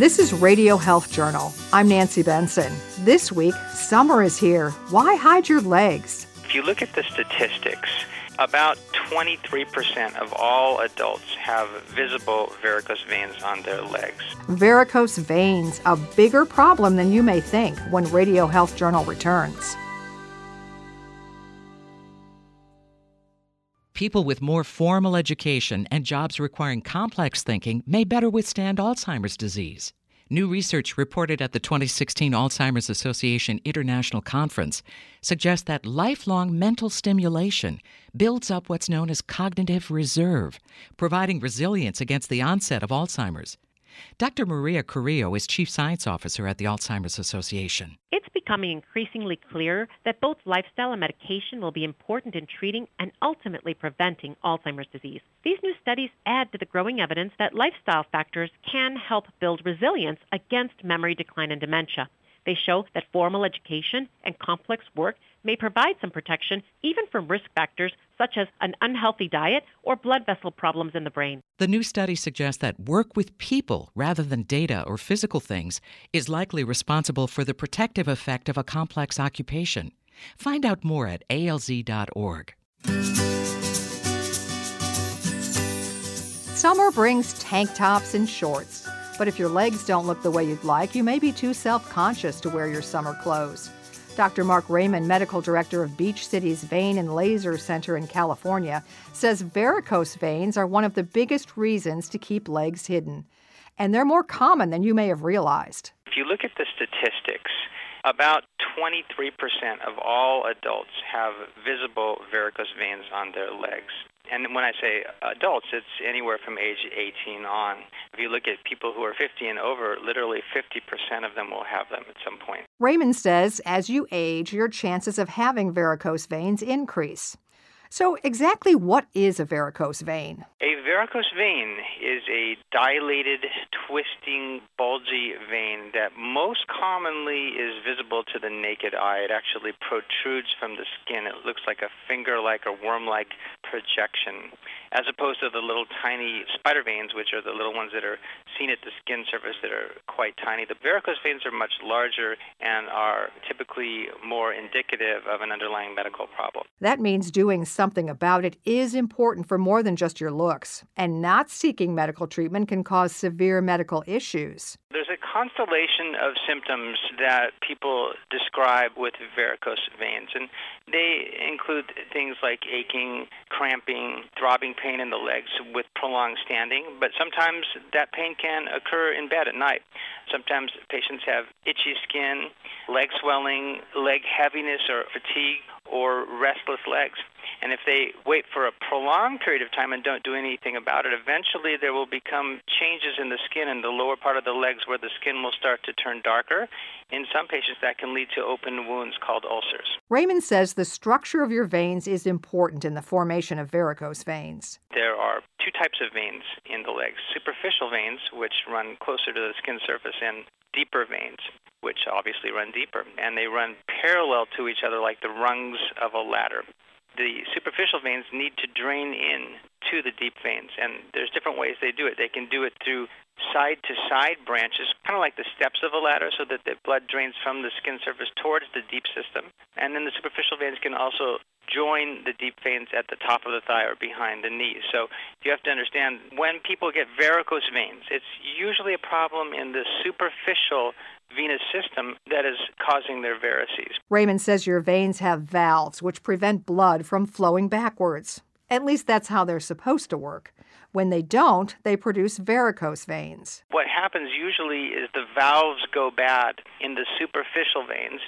This is Radio Health Journal. I'm Nancy Benson. This week, summer is here. Why hide your legs? If you look at the statistics, about 23% of all adults have visible varicose veins on their legs. Varicose veins, a bigger problem than you may think when Radio Health Journal returns. People with more formal education and jobs requiring complex thinking may better withstand Alzheimer's disease. New research reported at the 2016 Alzheimer's Association International Conference suggests that lifelong mental stimulation builds up what's known as cognitive reserve, providing resilience against the onset of Alzheimer's. Dr. Maria Carrillo is Chief Science Officer at the Alzheimer's Association. Becoming increasingly clear that both lifestyle and medication will be important in treating and ultimately preventing Alzheimer's disease. These new studies add to the growing evidence that lifestyle factors can help build resilience against memory decline and dementia. They show that formal education and complex work may provide some protection even from risk factors such as an unhealthy diet or blood vessel problems in the brain. The new study suggests that work with people rather than data or physical things is likely responsible for the protective effect of a complex occupation. Find out more at alz.org. Summer brings tank tops and shorts. But if your legs don't look the way you'd like, you may be too self conscious to wear your summer clothes. Dr. Mark Raymond, medical director of Beach City's Vein and Laser Center in California, says varicose veins are one of the biggest reasons to keep legs hidden. And they're more common than you may have realized. If you look at the statistics, about 23% of all adults have visible varicose veins on their legs. And when I say adults, it's anywhere from age 18 on. If you look at people who are 50 and over, literally 50% of them will have them at some point. Raymond says as you age, your chances of having varicose veins increase. So, exactly what is a varicose vein? A varicose vein is a dilated, twisting, bulgy vein that most commonly is visible to the naked eye. It actually protrudes from the skin. It looks like a finger like or worm like projection, as opposed to the little tiny spider veins, which are the little ones that are seen at the skin surface that are quite tiny. The varicose veins are much larger and are typically more indicative of an underlying medical problem. That means doing something about it is important for more than just your looks, and not seeking medical treatment can cause severe medical issues. There's constellation of symptoms that people describe with varicose veins, and they include things like aching, cramping, throbbing pain in the legs with prolonged standing, but sometimes that pain can occur in bed at night. Sometimes patients have itchy skin, leg swelling, leg heaviness or fatigue, or restless legs. And if they wait for a prolonged period of time and don't do anything about it, eventually there will become changes in the skin in the lower part of the legs where the skin will start to turn darker. In some patients, that can lead to open wounds called ulcers. Raymond says the structure of your veins is important in the formation of varicose veins. There are two types of veins in the legs superficial veins, which run closer to the skin surface, and deeper veins which obviously run deeper, and they run parallel to each other like the rungs of a ladder the superficial veins need to drain in to the deep veins, and there's different ways they do it. They can do it through side to side branches, kind of like the steps of a ladder, so that the blood drains from the skin surface towards the deep system. And then the superficial veins can also join the deep veins at the top of the thigh or behind the knee. So you have to understand when people get varicose veins, it's usually a problem in the superficial venous system that is causing their varices. Raymond says your veins have valves which prevent blood from flowing backwards. At least that's how they're supposed to work. When they don't, they produce varicose veins. What happens usually is the valves go bad in the superficial veins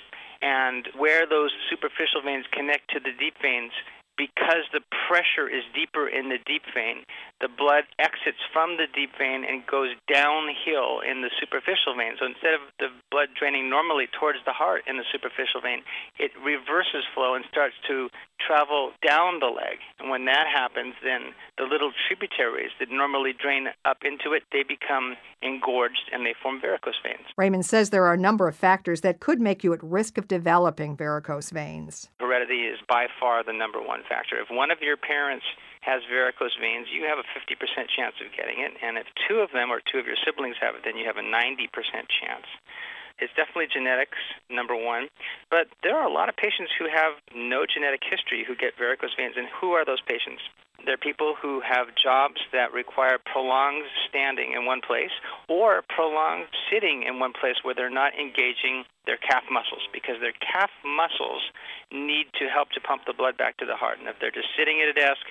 and where those superficial veins connect to the deep veins, because the pressure is deeper in the deep vein, the blood exits from the deep vein and goes downhill in the superficial vein. So instead of the blood draining normally towards the heart in the superficial vein, it reverses flow and starts to travel down the leg. And when that happens, then the little tributaries that normally drain up into it, they become engorged and they form varicose veins. Raymond says there are a number of factors that could make you at risk of developing varicose veins. Heredity is by far the number one factor. If one of your parents has varicose veins, you have a 50% chance of getting it. And if two of them or two of your siblings have it, then you have a 90% chance. It's definitely genetics, number one. But there are a lot of patients who have no genetic history who get varicose veins. And who are those patients? They're people who have jobs that require prolonged standing in one place or prolonged sitting in one place where they're not engaging their calf muscles because their calf muscles need to help to pump the blood back to the heart. And if they're just sitting at a desk,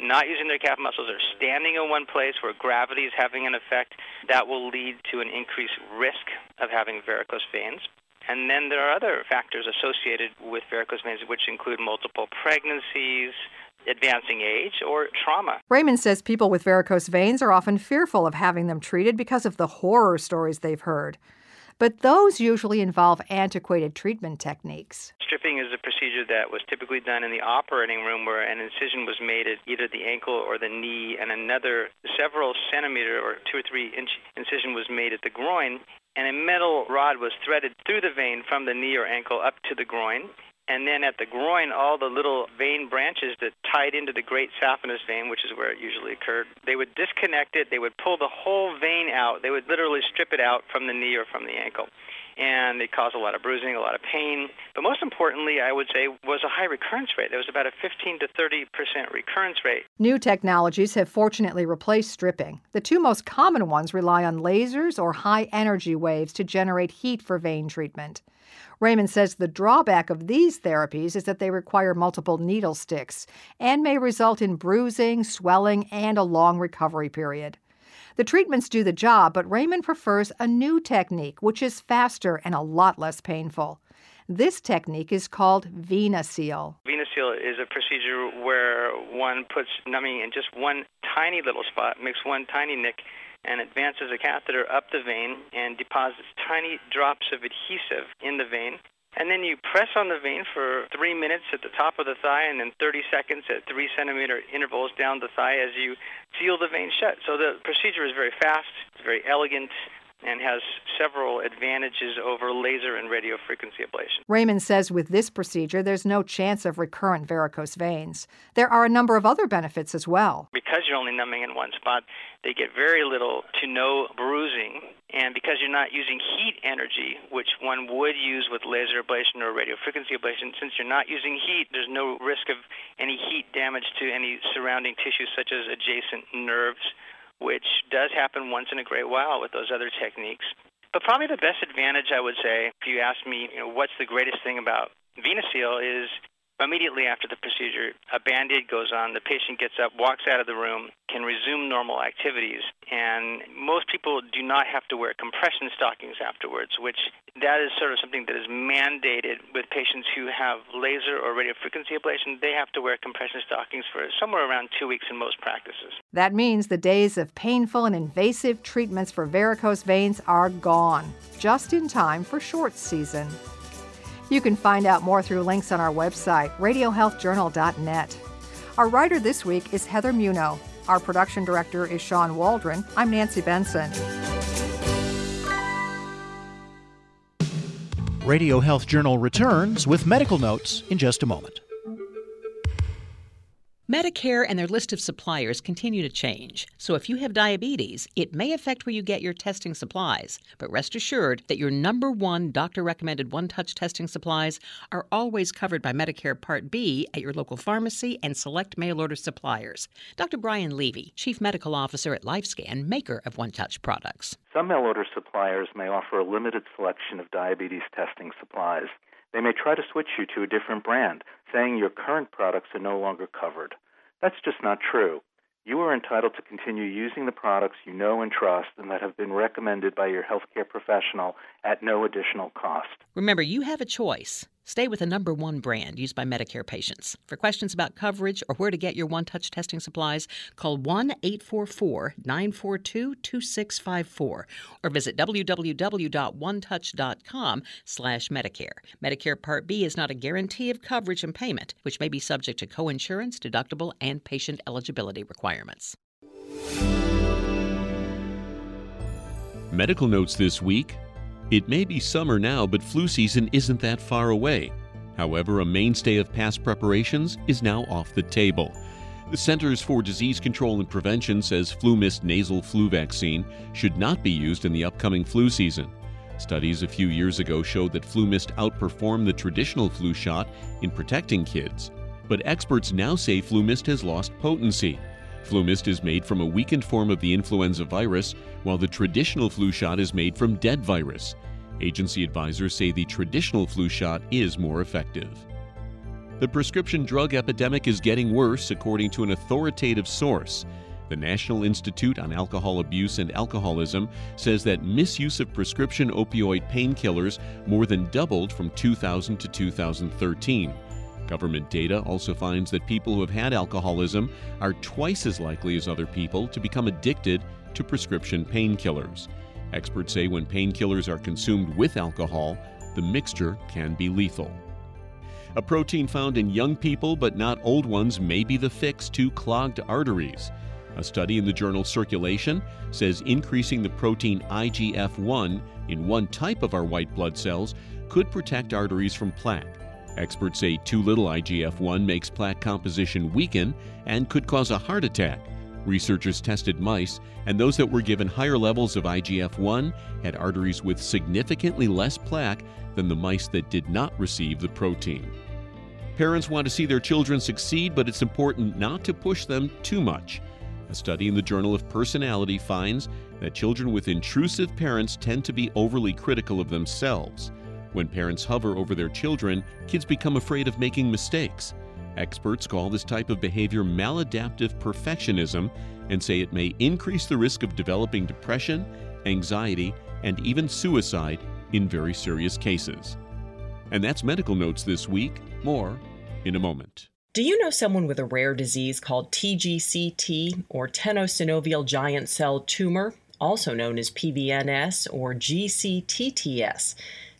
not using their calf muscles, or standing in one place where gravity is having an effect, that will lead to an increased risk of having varicose veins. And then there are other factors associated with varicose veins, which include multiple pregnancies, advancing age, or trauma. Raymond says people with varicose veins are often fearful of having them treated because of the horror stories they've heard. But those usually involve antiquated treatment techniques. Stripping is a procedure that was typically done in the operating room where an incision was made at either the ankle or the knee, and another several centimeter or two or three inch incision was made at the groin, and a metal rod was threaded through the vein from the knee or ankle up to the groin and then at the groin, all the little vein branches that tied into the great saphenous vein, which is where it usually occurred, they would disconnect it. They would pull the whole vein out. They would literally strip it out from the knee or from the ankle. And it caused a lot of bruising, a lot of pain. But most importantly, I would say, was a high recurrence rate. There was about a 15 to 30 percent recurrence rate. New technologies have fortunately replaced stripping. The two most common ones rely on lasers or high energy waves to generate heat for vein treatment. Raymond says the drawback of these therapies is that they require multiple needle sticks and may result in bruising, swelling, and a long recovery period. The treatments do the job, but Raymond prefers a new technique, which is faster and a lot less painful. This technique is called VenaSeal. VenaSeal is a procedure where one puts numbing in just one tiny little spot, makes one tiny nick, and advances a catheter up the vein and deposits tiny drops of adhesive in the vein. And then you press on the vein for three minutes at the top of the thigh and then 30 seconds at three centimeter intervals down the thigh as you seal the vein shut. So the procedure is very fast, it's very elegant, and has several advantages over laser and radio frequency ablation. Raymond says with this procedure, there's no chance of recurrent varicose veins. There are a number of other benefits as well. Because you're only numbing in one spot, they get very little to no bruising. And because you're not using heat energy, which one would use with laser ablation or radio frequency ablation, since you're not using heat, there's no risk of any heat damage to any surrounding tissues such as adjacent nerves which does happen once in a great while with those other techniques. But probably the best advantage, I would say, if you ask me, you know, what's the greatest thing about VenaSeal is immediately after the procedure, a band-aid goes on, the patient gets up, walks out of the room, can resume normal activities, and most people do not have to wear compression stockings afterwards, which that is sort of something that is mandated with patients who have laser or radio frequency ablation. They have to wear compression stockings for somewhere around two weeks in most practices. That means the days of painful and invasive treatments for varicose veins are gone, just in time for short season. You can find out more through links on our website, radiohealthjournal.net. Our writer this week is Heather Muno. Our production director is Sean Waldron. I'm Nancy Benson. Radio Health Journal returns with medical notes in just a moment. Medicare and their list of suppliers continue to change. So if you have diabetes, it may affect where you get your testing supplies. But rest assured that your number one doctor recommended one touch testing supplies are always covered by Medicare Part B at your local pharmacy and select mail order suppliers. Dr. Brian Levy, Chief Medical Officer at LifeScan, maker of One Touch products. Some mail order suppliers may offer a limited selection of diabetes testing supplies. They may try to switch you to a different brand, saying your current products are no longer covered. That's just not true. You are entitled to continue using the products you know and trust and that have been recommended by your healthcare professional at no additional cost. Remember, you have a choice. Stay with the number one brand used by Medicare patients. For questions about coverage or where to get your one touch testing supplies, call 1 844 942 2654 or visit www.onetouch.com slash Medicare. Medicare Part B is not a guarantee of coverage and payment, which may be subject to coinsurance, deductible, and patient eligibility requirements. Medical notes this week it may be summer now, but flu season isn't that far away. However, a mainstay of past preparations is now off the table. The Centers for Disease Control and Prevention says FluMist nasal flu vaccine should not be used in the upcoming flu season. Studies a few years ago showed that FluMist outperformed the traditional flu shot in protecting kids. But experts now say FluMist has lost potency. FluMist is made from a weakened form of the influenza virus, while the traditional flu shot is made from dead virus. Agency advisors say the traditional flu shot is more effective. The prescription drug epidemic is getting worse, according to an authoritative source. The National Institute on Alcohol Abuse and Alcoholism says that misuse of prescription opioid painkillers more than doubled from 2000 to 2013. Government data also finds that people who have had alcoholism are twice as likely as other people to become addicted to prescription painkillers. Experts say when painkillers are consumed with alcohol, the mixture can be lethal. A protein found in young people but not old ones may be the fix to clogged arteries. A study in the journal Circulation says increasing the protein IGF 1 in one type of our white blood cells could protect arteries from plaque. Experts say too little IGF 1 makes plaque composition weaken and could cause a heart attack. Researchers tested mice, and those that were given higher levels of IGF 1 had arteries with significantly less plaque than the mice that did not receive the protein. Parents want to see their children succeed, but it's important not to push them too much. A study in the Journal of Personality finds that children with intrusive parents tend to be overly critical of themselves. When parents hover over their children, kids become afraid of making mistakes. Experts call this type of behavior maladaptive perfectionism and say it may increase the risk of developing depression, anxiety, and even suicide in very serious cases. And that's Medical Notes this week. More in a moment. Do you know someone with a rare disease called TGCT or tenosynovial giant cell tumor, also known as PVNS or GCTTS?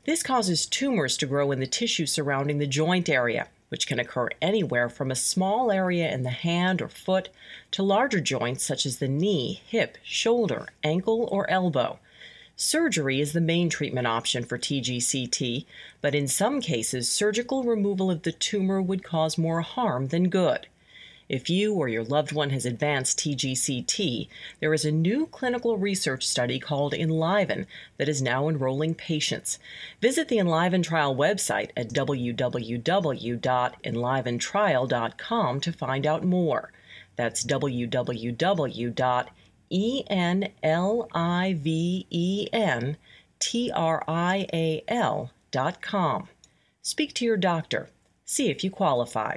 This causes tumors to grow in the tissue surrounding the joint area, which can occur anywhere from a small area in the hand or foot to larger joints such as the knee, hip, shoulder, ankle, or elbow. Surgery is the main treatment option for TGCT, but in some cases, surgical removal of the tumor would cause more harm than good. If you or your loved one has advanced TGCT, there is a new clinical research study called Enliven that is now enrolling patients. Visit the Enliven trial website at www.enliventrial.com to find out more. That's www E N L I V E N T R I A L dot com. Speak to your doctor. See if you qualify.